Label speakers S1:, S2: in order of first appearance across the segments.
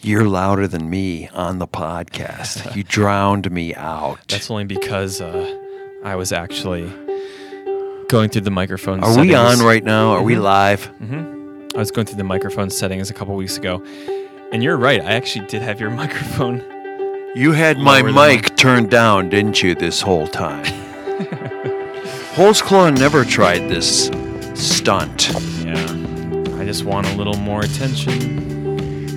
S1: You're louder than me on the podcast. you drowned me out.
S2: That's only because uh, I was actually going through the microphone.
S1: Are we on right now? Are we
S2: Mhm.
S1: live?
S2: hmm I was going through the microphone settings a couple weeks ago, and you're right. I actually did have your microphone.
S1: You had my mic turned down, didn't you, this whole time? Holsclaw never tried this stunt.
S2: Yeah. I just want a little more attention.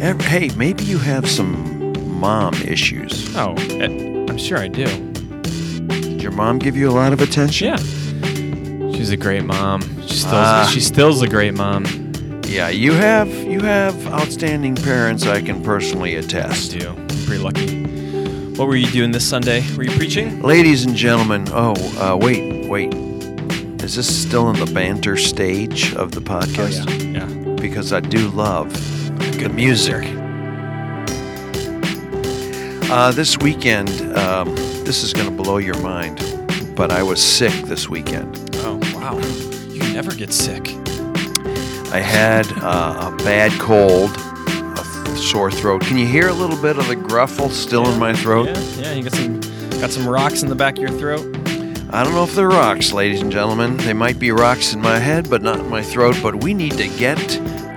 S1: Hey, maybe you have some mom issues.
S2: Oh, eh, I'm sure I do.
S1: Did your mom give you a lot of attention?
S2: Yeah. She's a great mom. She still's,
S1: Ah.
S2: she still's a great mom.
S1: Yeah, you have you have outstanding parents I can personally
S2: I
S1: attest.
S2: do. I'm pretty lucky. What were you doing this Sunday? Were you preaching?
S1: Ladies and gentlemen, oh, uh, wait, wait. Is this still in the banter stage of the podcast?
S2: Oh, yeah. Yeah.
S1: Because I do love good music. Uh, this weekend, um, this is going to blow your mind, but I was sick this weekend.
S2: Oh, wow. You never get sick.
S1: I had uh, a bad cold, a sore throat. Can you hear a little bit of the gruffle still in my throat?
S2: Yeah, yeah. You got some got some rocks in the back of your throat.
S1: I don't know if they're rocks, ladies and gentlemen. They might be rocks in my head, but not in my throat. But we need to get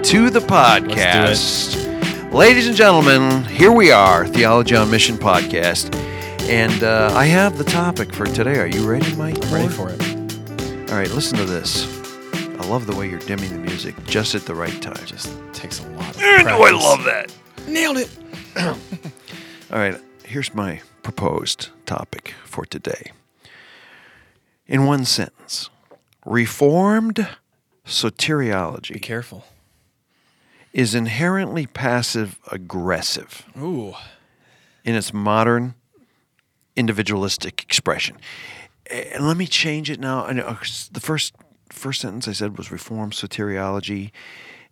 S1: to the podcast. Ladies and gentlemen, here we are, Theology on Mission podcast. And uh, I have the topic for today. Are you ready, Mike?
S2: I'm ready for it.
S1: All right, listen to this. I love the way you're dimming the music just at the right time.
S2: Just takes a lot. Of
S1: I love that?
S2: Nailed it.
S1: All right, here's my proposed topic for today. In one sentence, Reformed soteriology.
S2: Be careful.
S1: Is inherently passive aggressive
S2: Ooh.
S1: in its modern individualistic expression. And let me change it now. I know, uh, The first first sentence I said was Reformed soteriology,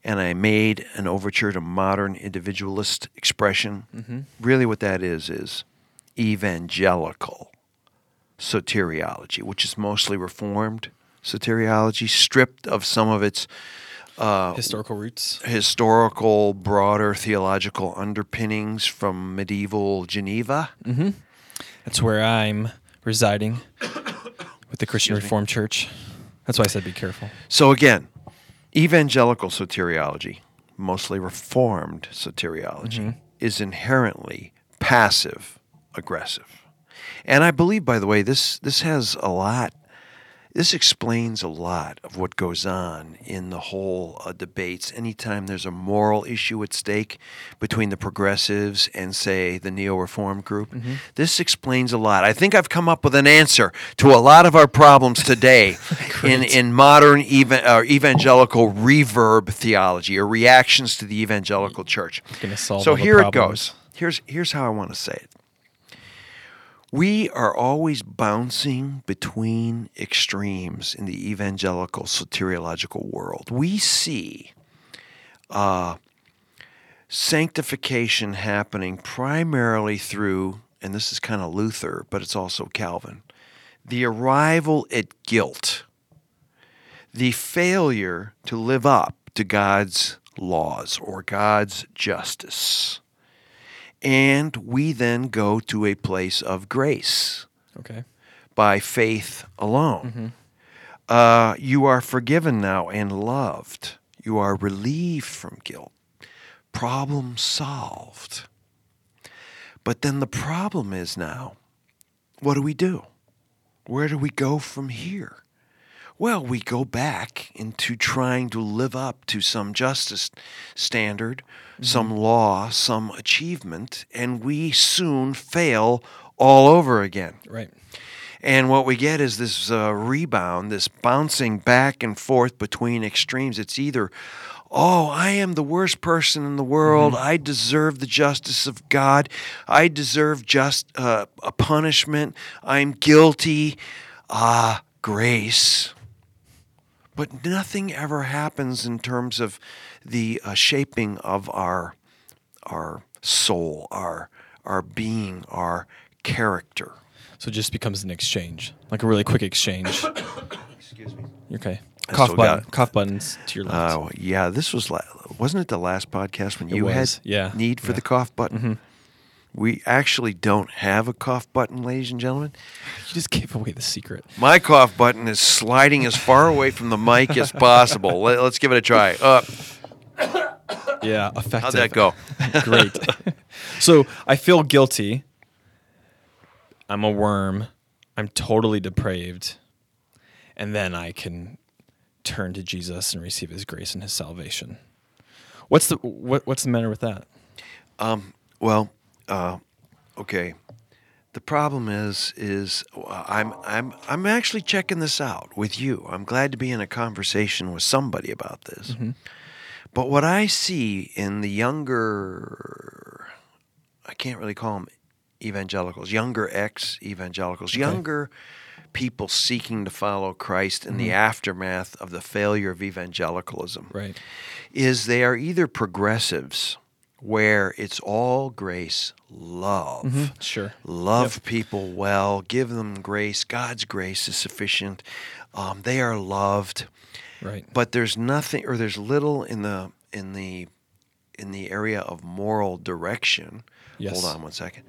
S1: and I made an overture to modern individualist expression. Really, what that is is evangelical soteriology, which is mostly Reformed soteriology, stripped of some of its Uh,
S2: historical roots.
S1: historical, broader theological underpinnings from medieval Geneva. Mm-hmm.
S2: That's where I'm residing with the Christian Reformed Church. That's why I said be careful.
S1: So again, evangelical soteriology, mostly reformed soteriology, mm-hmm. is inherently passive aggressive. And I believe by the way this this has a lot this explains a lot of what goes on in the whole uh, debates. Anytime there's a moral issue at stake between the progressives and say the neo-reform group this explains a lot. I think i've come up with an answer to a lot of our problems today in, in modern uh, evangelical reverb theology or reactions to the evangelical church. so here it goes. Here's here's how i want to say it we are always bouncing between extremes in the evangelical soteriological world. We see uh, sanctification happening primarily through, and this is kind of Luther, but it's also Calvin, the arrival at guilt, the failure to live up to God's laws or God's justice. And we then go to a place of grace
S2: Okay.
S1: by faith alone. Uh, you are forgiven now and loved. You are relieved from guilt. Problem solved. But then the problem is now what do we do? Where do we go from here? Well, we go back into trying to live up to some justice standard, some law, some achievement, and we soon fail all over again.
S2: Right.
S1: And what we get is this uh, rebound, this bouncing back and forth between extremes. It's either, oh, I am the worst person in the world. I deserve the justice of God. I deserve just uh, a punishment. I'm guilty. Ah, grace. But nothing ever happens in terms of the uh, shaping of our our soul, our our being, our character.
S2: So it just becomes an exchange, like a really quick exchange.
S1: Excuse me.
S2: Okay.
S1: I
S2: Cough button. Cough buttons to your left.
S1: Oh yeah, this was la- wasn't it the last podcast when
S2: It
S1: you
S2: was,
S1: had
S2: yeah,
S1: need for
S2: yeah. Mm-hmm.
S1: the cough button? We actually don't have a cough button, ladies and gentlemen.
S2: you just gave away the secret.
S1: My cough button is sliding as far away from the mic as possible. Let, us give it a try. Up.
S2: Yeah, effective.
S1: How'd that go?
S2: Great. so I feel guilty. I'm a worm. I'm totally depraved. And then I can turn to Jesus and receive his grace and his salvation. What's the what, what's the matter with that?
S1: Um, Well, uh, okay. The problem is, is uh, I'm I'm I'm actually checking this out with you. I'm glad to be in a conversation with somebody about this. But what I see in the younger, I can't really call them evangelicals, younger ex evangelicals, younger people seeking to follow Christ in the aftermath of the failure of evangelicalism
S2: Right.
S1: is they are either progressives where it's all grace, love.
S2: Sure.
S1: Love people well, give them grace. God's grace is sufficient. Um, they are loved,
S2: Right.
S1: but there's nothing, or there's little in the in the in the area of moral direction.
S2: Yes.
S1: Hold on one second.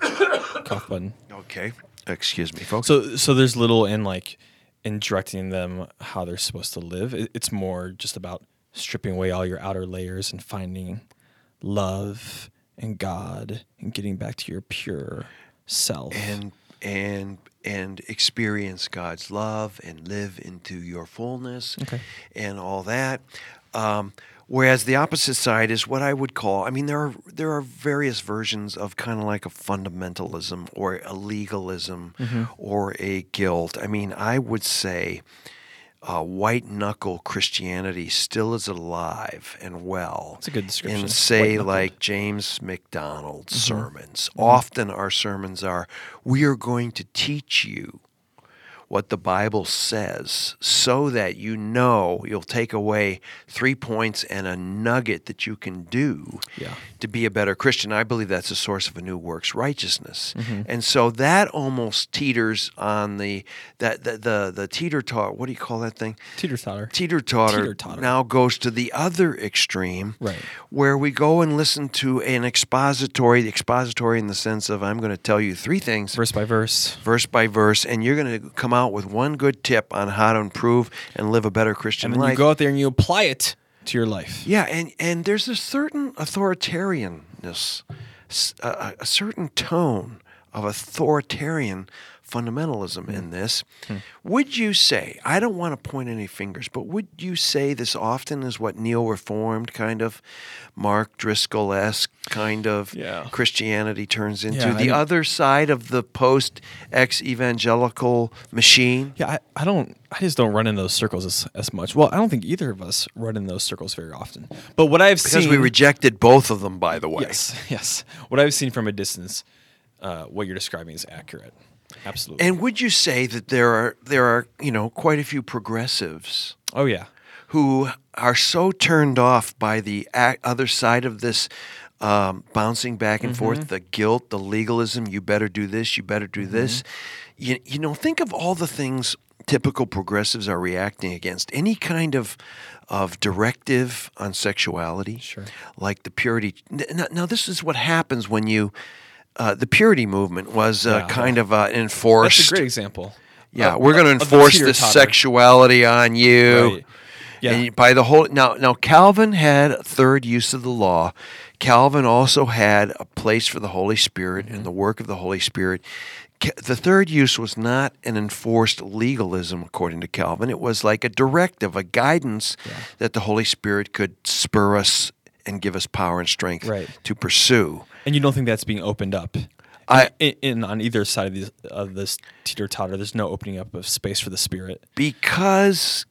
S2: Cough button.
S1: Okay, excuse me, folks.
S2: So so there's little in like in directing them how they're supposed to live. It's more just about stripping away all your outer layers and finding love and God and getting back to your pure self.
S1: and and and experience God's love and live into your fullness
S2: Okay.
S1: and all that. Um, whereas the opposite side is what I would call. I mean, there are there are various versions of kind of like a fundamentalism or a legalism or a guilt. I mean, I would say. Uh, white knuckle Christianity still is alive and well.
S2: That's a good description.
S1: In say like James MacDonald's
S2: Mm-hmm.
S1: sermons. Often our sermons are, we are going to teach you what the Bible says so that you know you'll take away three points and a nugget that you can do
S2: Yeah.
S1: to be a better Christian. I believe that's the source of a new works righteousness.
S2: Mm-hmm.
S1: And so that almost teeters on the that the the, the teeter tot what do you call that thing?
S2: Teeter totter.
S1: teeter totter now goes to the other extreme,
S2: Right.
S1: where we go and listen to an expository, the expository in the sense of I'm going to tell you three things,
S2: Verse by verse.
S1: verse by verse, and you're going to come out with one good tip on how to improve and live a better Christian
S2: And
S1: life.
S2: you go out there and you apply it to your life.
S1: Yeah, and and there's a certain authoritarianness, a certain tone of authoritarian fundamentalism in this. Would you say? I don't want to point any fingers, but would you say this often is what neo-reformed kind of Mark Driscoll esque kind of
S2: Yeah.
S1: Christianity turns into
S2: Yeah,
S1: the
S2: I-
S1: other side of the post ex evangelical machine?
S2: Yeah, I, I don't. I just don't run in those circles as, as much. Well, I don't think either of us run in those circles very often. But what I've
S1: Because
S2: seen,
S1: we rejected both of them, by the way.
S2: yes, yes, what I've seen from a distance, uh, what you're describing is accurate. Absolutely.
S1: And would you say that there are there are you know quite a few progressives
S2: oh yeah,
S1: who are so turned off by the other side of this um, bouncing back and forth, the guilt, the legalism. You better do this. You better do this. You you know think of all the things typical progressives are reacting against. Any kind of of directive on sexuality,
S2: Sure.
S1: like the purity. Now, now this is what happens when you. Uh, the purity movement was uh,
S2: Yeah.
S1: kind of uh, enforced.
S2: that's a great example.
S1: Yeah, we're going to enforce this sexuality on you.
S2: Right. Yeah.
S1: And by the whole now now Calvin had a third use of the law. Calvin also had a place for the Holy Spirit
S2: Mm-hmm.
S1: and the work of the Holy Spirit. The third use was not an enforced legalism, according to Calvin. It was like a directive, a guidance that the Holy Spirit could spur us and give us power and strength
S2: Right.
S1: to pursue.
S2: And you don't think that's being opened up?
S1: I-
S2: in, in on either side of, these, of this teeter totter, there's no opening up of space for the spirit.
S1: because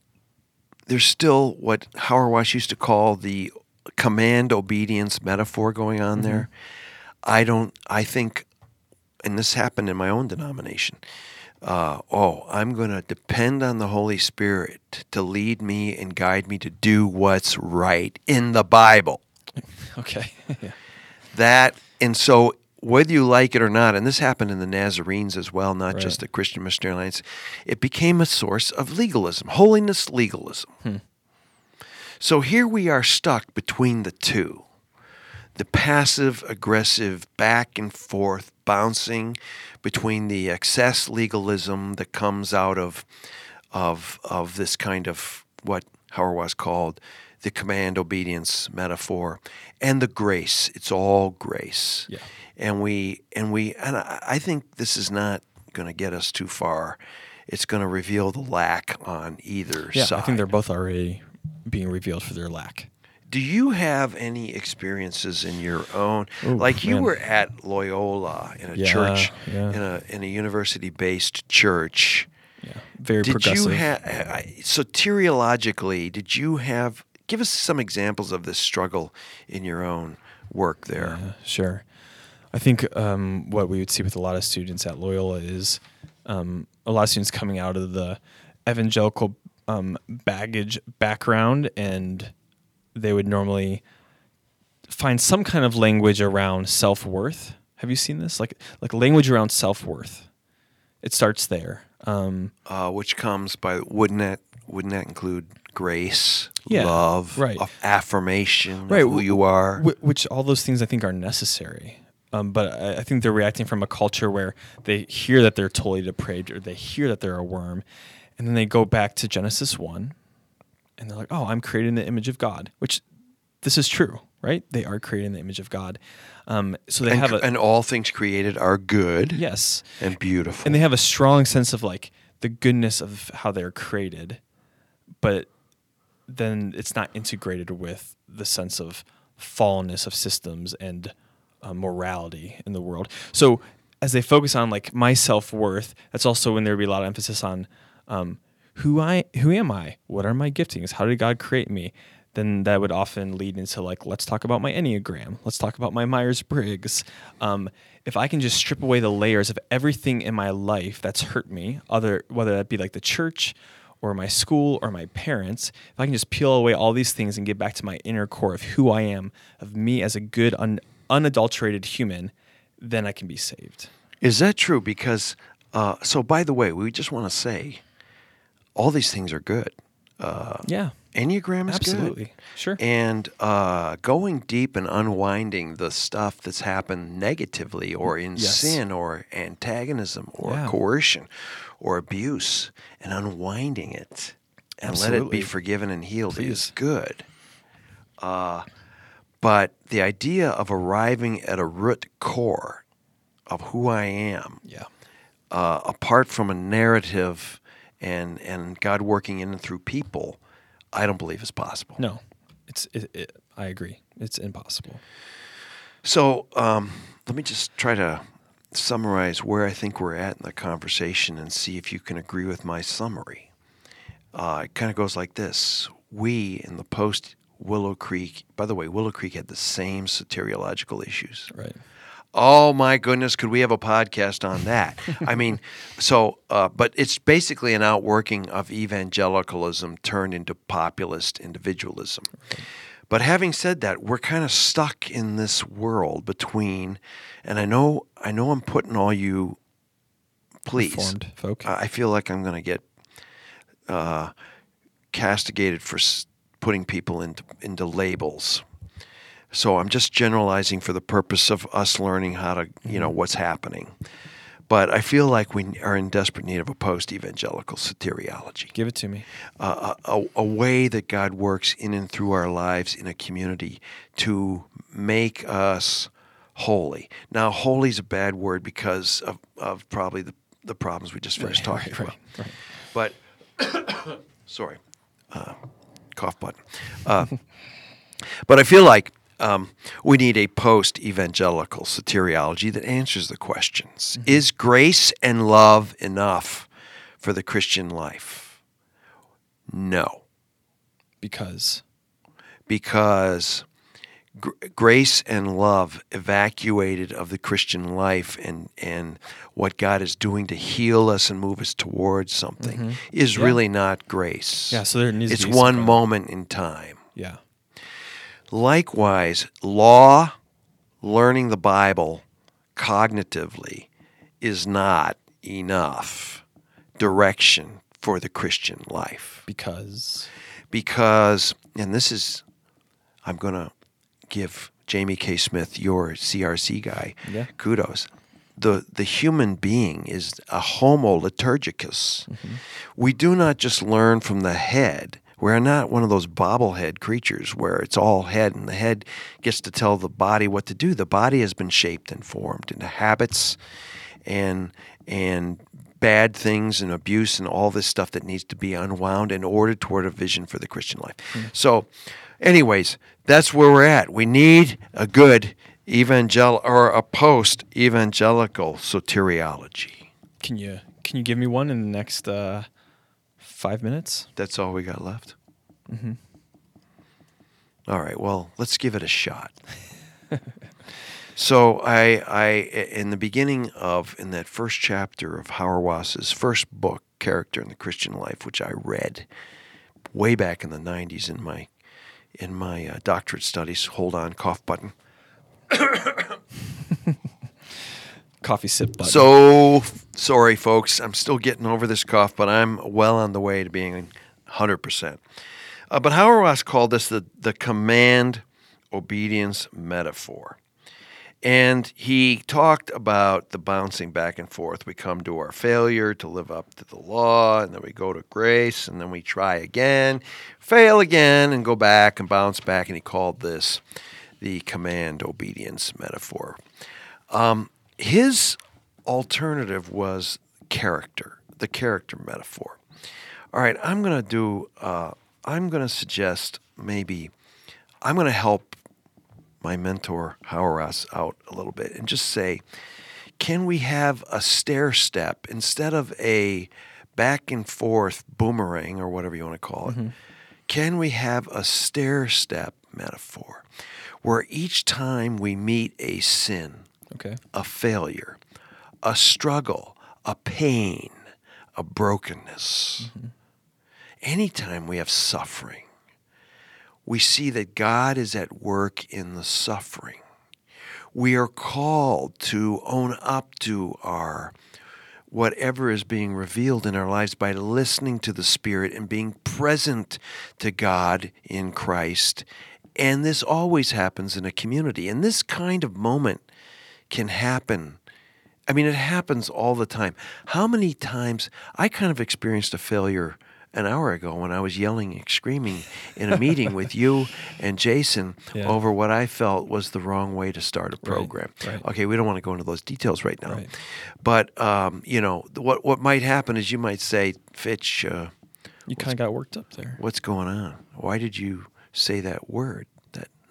S1: there's still what Hauerwas used to call the command obedience metaphor going on there. I don't. I think, and this happened in my own denomination. Uh, oh, I'm going to depend on the Holy Spirit to lead me and guide me to do what's right in the Bible.
S2: Okay. yeah.
S1: That and so whether you like it or not, and this happened in the Nazarenes as well, not
S2: Right.
S1: just the Christian Missionary Alliance, it became a source of legalism, holiness legalism.
S2: Hmm.
S1: So here we are stuck between the two the passive aggressive back and forth bouncing between the excess legalism that comes out of of of this kind of what Hauerwas called the command obedience metaphor and the grace it's all grace
S2: Yeah.
S1: and we and we and I, I think this is not going to get us too far it's going to reveal the lack on either
S2: Yeah,
S1: side
S2: I think they're both already being revealed for their lack.
S1: do you have any experiences in your own
S2: Ooh,
S1: like you
S2: man.
S1: were at Loyola in a
S2: Yeah,
S1: church
S2: yeah.
S1: in a in a university based church
S2: Yeah, very
S1: did
S2: progressive.
S1: you have soteriologically did you have give us some examples of this struggle in your own work there
S2: Yeah, sure. I think um, what we would see with a lot of students at Loyola is um, a lot of students coming out of the evangelical um, baggage background, and they would normally find some kind of language around self worth. Have you seen this? Like like language around self worth. It starts there. Um,
S1: uh, which comes by wouldn't that wouldn't that include grace
S2: Yeah,
S1: love
S2: right.
S1: affirmation
S2: Right,
S1: of who you are
S2: which all those things I think are necessary. Um, but I, I think they're reacting from a culture where they hear that they're totally depraved or they hear that they're a worm, and then they go back to Genesis one, and they're like, "Oh, I'm created in the image of God," which this is true, right? They are created in the image of God. Um, so they
S1: and,
S2: have a
S1: and all things created are good
S2: yes,
S1: and beautiful
S2: and they have a strong sense of like the goodness of how they're created, but then it's not integrated with the sense of fallenness of systems and uh, morality in the world. So as they focus on like my self worth, that's also when there would be a lot of emphasis on um, who I who am I? What are my giftings? How did God create me? Then that would often lead into like let's talk about my enneagram. Let's talk about my Myers Briggs. Um, if I can just strip away the layers of everything in my life that's hurt me, other whether that be like the church or my school or my parents, if I can just peel away all these things and get back to my inner core of who I am, of me as a good, un- unadulterated human, then I can be saved.
S1: Is that true? Because, uh, so by the way, we just want to say all these things are good. Uh,
S2: Yeah,
S1: Enneagram is
S2: absolutely.
S1: good.
S2: Sure.
S1: And uh, going deep and unwinding the stuff that's happened negatively or in
S2: Yes.
S1: sin or antagonism or
S2: Yeah.
S1: coercion or abuse and unwinding it and let it be forgiven and healed
S2: Please.
S1: is good. Uh, but the idea of arriving at a root core of who I am
S2: yeah.
S1: uh, apart from a narrative and and God working in and through people, I don't believe is possible.
S2: No, it's. It, it, I agree. It's impossible.
S1: So um, let me just try to summarize where I think we're at in the conversation and see if you can agree with my summary. Uh, it kind of goes like this: We in the post Willow Creek. By the way, Willow Creek had the same soteriological issues.
S2: Right.
S1: Oh my goodness, could we have a podcast on that? I mean, so, uh, but it's basically an outworking of evangelicalism turned into populist individualism. But having said that, we're kind of stuck in this world between, and I know, I know, I'm putting all you, please.
S2: Reformed folk.
S1: I feel like I'm going to get uh, castigated for s- putting people into into labels. So I'm just generalizing for the purpose of us learning how to, you know, what's happening. But I feel like we are in desperate need of a post-evangelical soteriology,
S2: Give it to me.
S1: a, a, a way that God works in and through our lives in a community to make us holy. Now, holy is a bad word because of, of probably the, the problems we just finished talking
S2: right,
S1: about.
S2: right, right.
S1: But sorry, uh, cough button. Uh, but I feel like um, we need a post-evangelical soteriology that answers the questions: Is grace and love enough for the Christian life? No,
S2: Because
S1: because gr- grace and love evacuated of the Christian life and and what God is doing to heal us and move us towards something is
S2: Mm-hmm. Yeah.
S1: really not grace.
S2: Yeah, so there needs
S1: it's one moment in time.
S2: yeah.
S1: Likewise, law, learning the Bible, cognitively is not enough direction for the Christian life.
S2: Because
S1: Because, and this is, I'm going to give Jamie K. Smith, your CRC guy,
S2: Yeah.
S1: kudos. The, the human being is a homo liturgicus. Mm-hmm. We do not just learn from the head. We're not one of those bobblehead creatures where it's all head and the head gets to tell the body what to do. The body has been shaped and formed into habits and and bad things and abuse and all this stuff that needs to be unwound and ordered toward a vision for the Christian life. So, anyways, that's where we're at. We need a good evangel or a post evangelical soteriology.
S2: can you can you give me one in the next uh, five minutes?
S1: That's all we got left. All right. Well, let's give it a shot. so I, I, in the beginning of in that first chapter of Hauerwas's first book, Character in the Christian Life, which I read way back in the '90s in my, in my uh, doctorate studies. Hold on, cough button.
S2: Coffee sip button.
S1: So sorry, folks. I'm still getting over this cough, but I'm well on the way to being 100%. Uh, but Hauerwas called this the, the command obedience metaphor. And he talked about the bouncing back and forth. We come to our failure to live up to the law, and then we go to grace, and then we try again, fail again, and go back and bounce back. And he called this the command obedience metaphor. Um, his alternative was character, the character metaphor. All right, I'm going to do, uh, I'm going to suggest maybe, I'm going to help my mentor Hauerwas out a little bit and just say, can we have a stair step instead of a back and forth boomerang or whatever you want to call it? Can we have a stair step metaphor where each time we meet a sin,
S2: okay.
S1: a failure, a struggle, a pain, a brokenness. Mm-hmm. Anytime we have suffering, we see that God is at work in the suffering. We are called to own up to our whatever is being revealed in our lives by listening to the Spirit and being present to God in Christ. And this always happens in a community. And this kind of moment can happen. I mean, it happens all the time. How many times I kind of experienced a failure an hour ago when I was yelling and screaming in a meeting with you and Jason
S2: Yeah.
S1: over what I felt was the wrong way to start a program.
S2: right.
S1: Okay, we don't want to go into those details right now.
S2: Right.
S1: But um, you know, what what might happen is you might say, Fitch, uh,
S2: You kind of got worked up there.
S1: what's going on? Why did you say that word,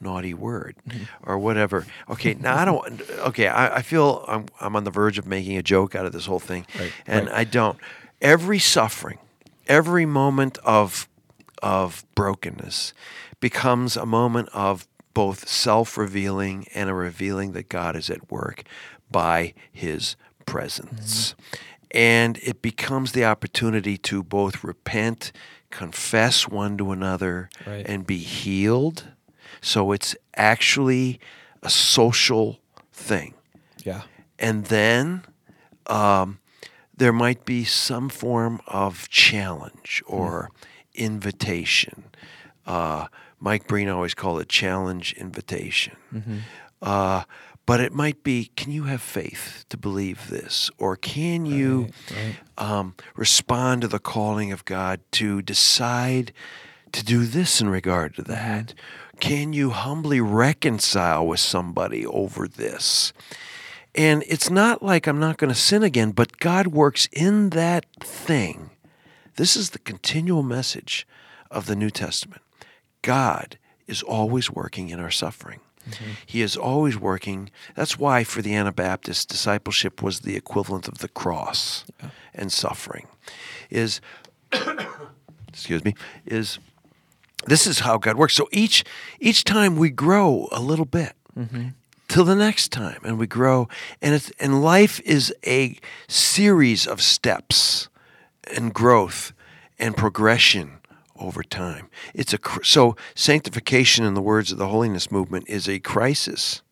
S1: naughty word,
S2: Mm-hmm.
S1: or whatever? Okay, now I don't. Okay, I, I feel I'm I'm on the verge of making a joke out of this whole thing,
S2: Right,
S1: and
S2: right.
S1: I don't. Every suffering, every moment of of brokenness, becomes a moment of both self-revealing and a revealing that God is at work by His presence. And it becomes the opportunity to both repent, confess one to another,
S2: Right.
S1: and be healed. So it's actually a social thing.
S2: Yeah.
S1: And then um, there might be some form of challenge or invitation. Uh, Mike Breen always called it challenge invitation. Uh, but it might be can you have faith to believe this? Or can you
S2: Right.
S1: um, respond to the calling of God to decide to do this in regard to that? Can you humbly reconcile with somebody over this? And it's not like I'm not going to sin again, but God works in that thing. This is the continual message of the New Testament. God is always working in our suffering. Mm-hmm. He is always working. That's why for the Anabaptists, discipleship was the equivalent of the cross and suffering. Is excuse me, is this is how God works. So each each time we grow a little bit till the next time, and we grow, and it's and life is a series of steps and growth and progression over time. It's a so sanctification, in the words of the holiness movement, is a crisis,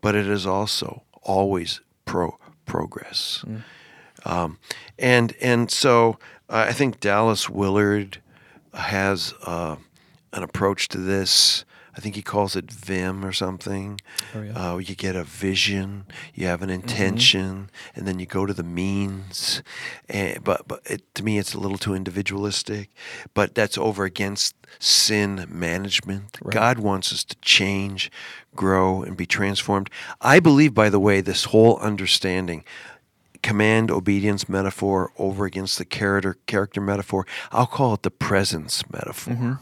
S1: but it is also always pro progress. Um, and and so uh, I think Dallas Willard has uh, an approach to this. I think he calls it Vim or something.
S2: Oh, yeah.
S1: uh, you get a vision, you have an mm-hmm. intention, and then you go to the means. And, but but it, to me, it's a little too individualistic. But that's over against sin management.
S2: Right.
S1: God wants us to change, grow, and be transformed. I believe, by the way, this whole understanding command obedience metaphor over against the character character metaphor. I'll call it the presence metaphor. Mm-hmm.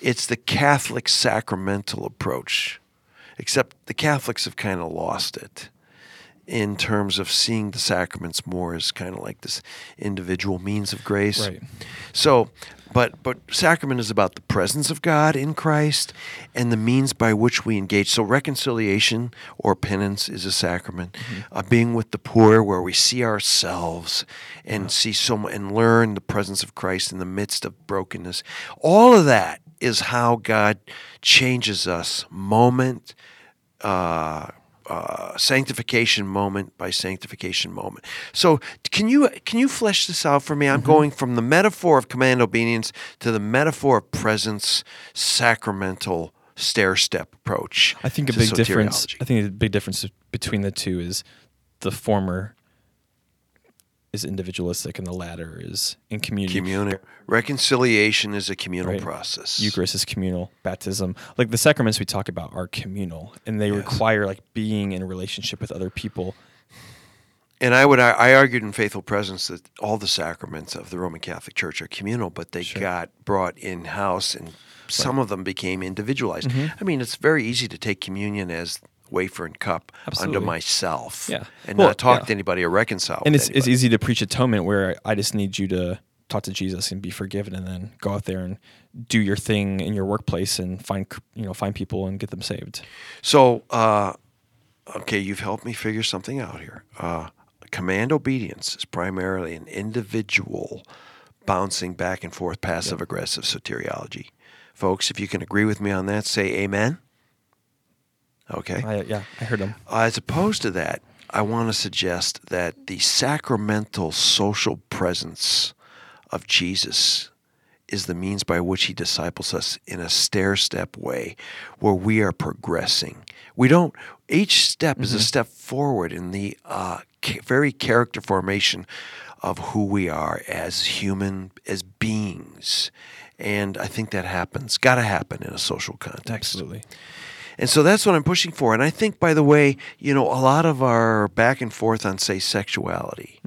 S1: It's the Catholic sacramental approach, except the Catholics have kind of lost it in terms of seeing the sacraments more as kind of like this individual means of grace.
S2: Right.
S1: So, but but sacrament is about the presence of God in Christ and the means by which we engage. So reconciliation or penance is a sacrament. Uh, being with the poor, where we see ourselves and see so and learn the presence of Christ in the midst of brokenness. All of that is how God changes us moment. Uh, uh, sanctification moment by sanctification moment. So can you can you flesh this out for me?
S2: Mm-hmm.
S1: I'm going from the metaphor of command obedience to the metaphor of presence sacramental stair step approach.
S2: I think a big difference. I think a big difference between the two is the former is individualistic and the latter is in community.
S1: communal reconciliation is a communal
S2: Right.
S1: process.
S2: Eucharist is communal. Baptism, like the sacraments we talk about, are communal, and they
S1: Yes.
S2: require like being in a relationship with other people.
S1: And I would I, argued in faithful presence that all the sacraments of the Roman Catholic Church are communal, but they
S2: Sure.
S1: got brought in house, and some of them became individualized.
S2: Mm-hmm.
S1: I mean, it's very easy to take communion as wafer and cup
S2: Absolutely.
S1: unto myself,
S2: Yeah.
S1: and
S2: Well,
S1: not talk
S2: yeah.
S1: to anybody or reconcile.
S2: and it's it's easy to preach atonement where I just need you to talk to Jesus and be forgiven, and then go out there and do your thing in your workplace and find you know find people and get them saved.
S1: So, uh, okay, you've helped me figure something out here. Uh, command obedience is primarily an individual bouncing back and forth, passive aggressive soteriology. Folks, if you can agree with me on that, say amen. Okay.
S2: I, yeah, I heard them.
S1: Uh, as opposed to that, I want to suggest that the sacramental social presence of Jesus is the means by which he disciples us in a stair step way where we are progressing. We don't, each step is a step forward in the uh, very character formation of who we are as human, as beings. And I think that happens, got to happen in a social context.
S2: Absolutely.
S1: And so that's what I'm pushing for. And I think, by the way, you know, a lot of our back and forth on, say, sexuality,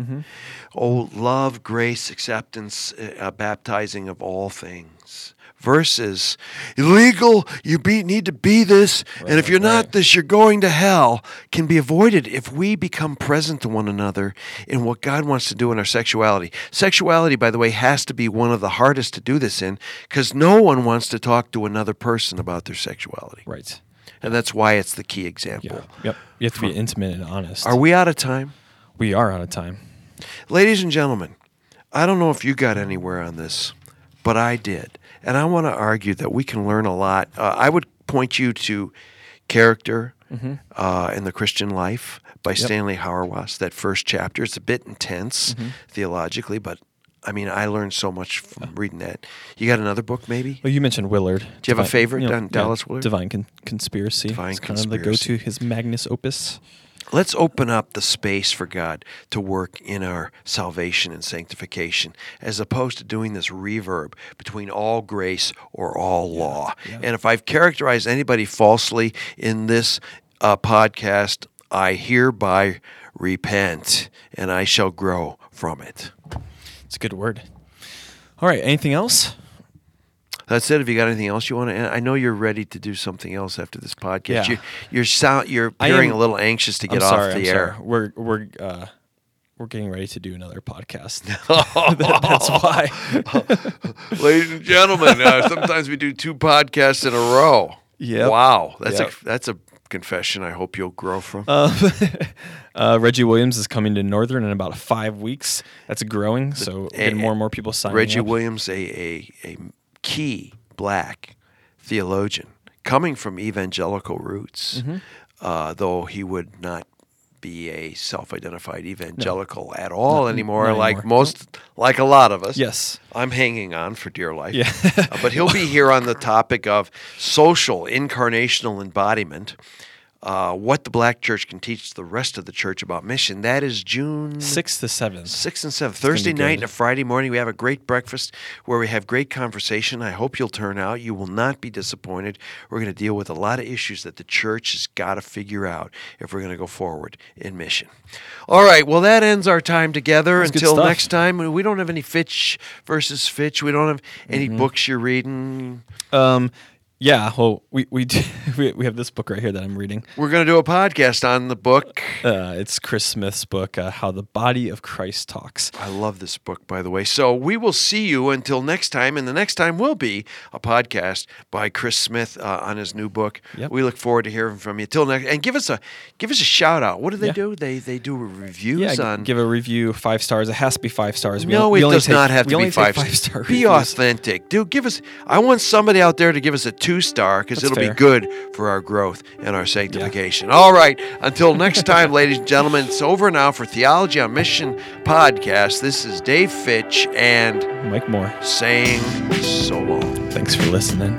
S1: oh, love, grace, acceptance, uh, baptizing of all things, versus illegal, you be, need to be this, and if you're not
S2: right.
S1: this, you're going to hell, can be avoided if we become present to one another in what God wants to do in our sexuality. Sexuality, by the way, has to be one of the hardest to do this in because no one wants to talk to another person about their sexuality.
S2: Right.
S1: And that's why it's the key example.
S2: Yeah. Yep. You have to be intimate and honest.
S1: Are we out of time?
S2: We are out of time.
S1: Ladies and gentlemen, I don't know if you got anywhere on this, but I did. And I want to argue that we can learn a lot. Uh, I would point you to Character uh, in the Christian Life by Stanley Hauerwas, that first chapter. It's a bit intense theologically, but I mean, I learned so much from reading that. You got another book, maybe?
S2: Well, you mentioned Willard.
S1: Do you have a favorite on Dallas Willard?
S2: Divine Con- Conspiracy.
S1: Divine
S2: it's kind of the go-to his magnus opus.
S1: Let's open up the space for God to work in our salvation and sanctification, as opposed to doing this reverb between all grace or all law. And if I've characterized anybody falsely in this uh, podcast, I hereby repent and I shall grow from it.
S2: It's a good word. All right. Anything else?
S1: That's it. If you got anything else you want to add, I know you're ready to do something else after this podcast.
S2: Yeah.
S1: You, you're sound, you're appearing
S2: am-
S1: a little anxious to get
S2: I'm
S1: off the
S2: I'm
S1: air.
S2: sorry. We're we're uh, we're getting ready to do another podcast. That- that's why.
S1: Ladies and gentlemen, uh, sometimes we do two podcasts in a row.
S2: Yep.
S1: Wow, that's
S2: Yep.
S1: a that's a confession. I hope you'll grow from.
S2: uh, Reggie Williams is coming to Northern in about five weeks. That's growing, so getting more and more people signing
S1: Reggie
S2: up.
S1: Williams, a, a a key black theologian coming from evangelical roots,
S2: Mm-hmm.
S1: uh, though he would not be a self-identified evangelical at all anymore,
S2: not
S1: like
S2: anymore.
S1: most, like a lot of us.
S2: Yes.
S1: I'm hanging on for dear life.
S2: Yeah.
S1: Uh, but he'll be here on the topic of social incarnational embodiment. Uh, what the black church can teach the rest of the church about mission. That is June
S2: Sixth to seventh.
S1: Six and seven. Thursday night and a Friday morning, we have a great breakfast where we have great conversation. I hope you'll turn out. You will not be disappointed. We're going to deal with a lot of issues that the church has got to figure out if we're going to go forward in mission. All right. Well, that ends our time together.
S2: That's
S1: Until next time, we don't have any Fitch versus Fitch. We don't have any
S2: Mm-hmm.
S1: books you're reading.
S2: Um, yeah. Well, we we do, we we have this book right here that I'm reading.
S1: We're going to do a podcast on the book.
S2: Uh, it's Chris Smith's book, uh, "How the Body of Christ Talks."
S1: I love this book, by the way. So we will see you until next time, and the next time will be a podcast by Chris Smith uh, on his new book.
S2: Yep.
S1: We look forward to hearing from you. Till next, and give us a give us a shout out. What do they
S2: Yeah.
S1: do? They they do reviews
S2: Yeah,
S1: on.
S2: give a review five stars. It has to be five stars. We
S1: no, it does
S2: take-
S1: not have to be five.
S2: star.
S1: Be authentic, dude. Give us. I want somebody out there to give us a two star because it'll
S2: fair.
S1: be good for our growth and our sanctification. All right. Until next time, ladies and gentlemen, it's over now for Theology on Mission podcast. This is Dave Fitch and
S2: Mike Moore.
S1: saying so long.
S2: Thanks for listening.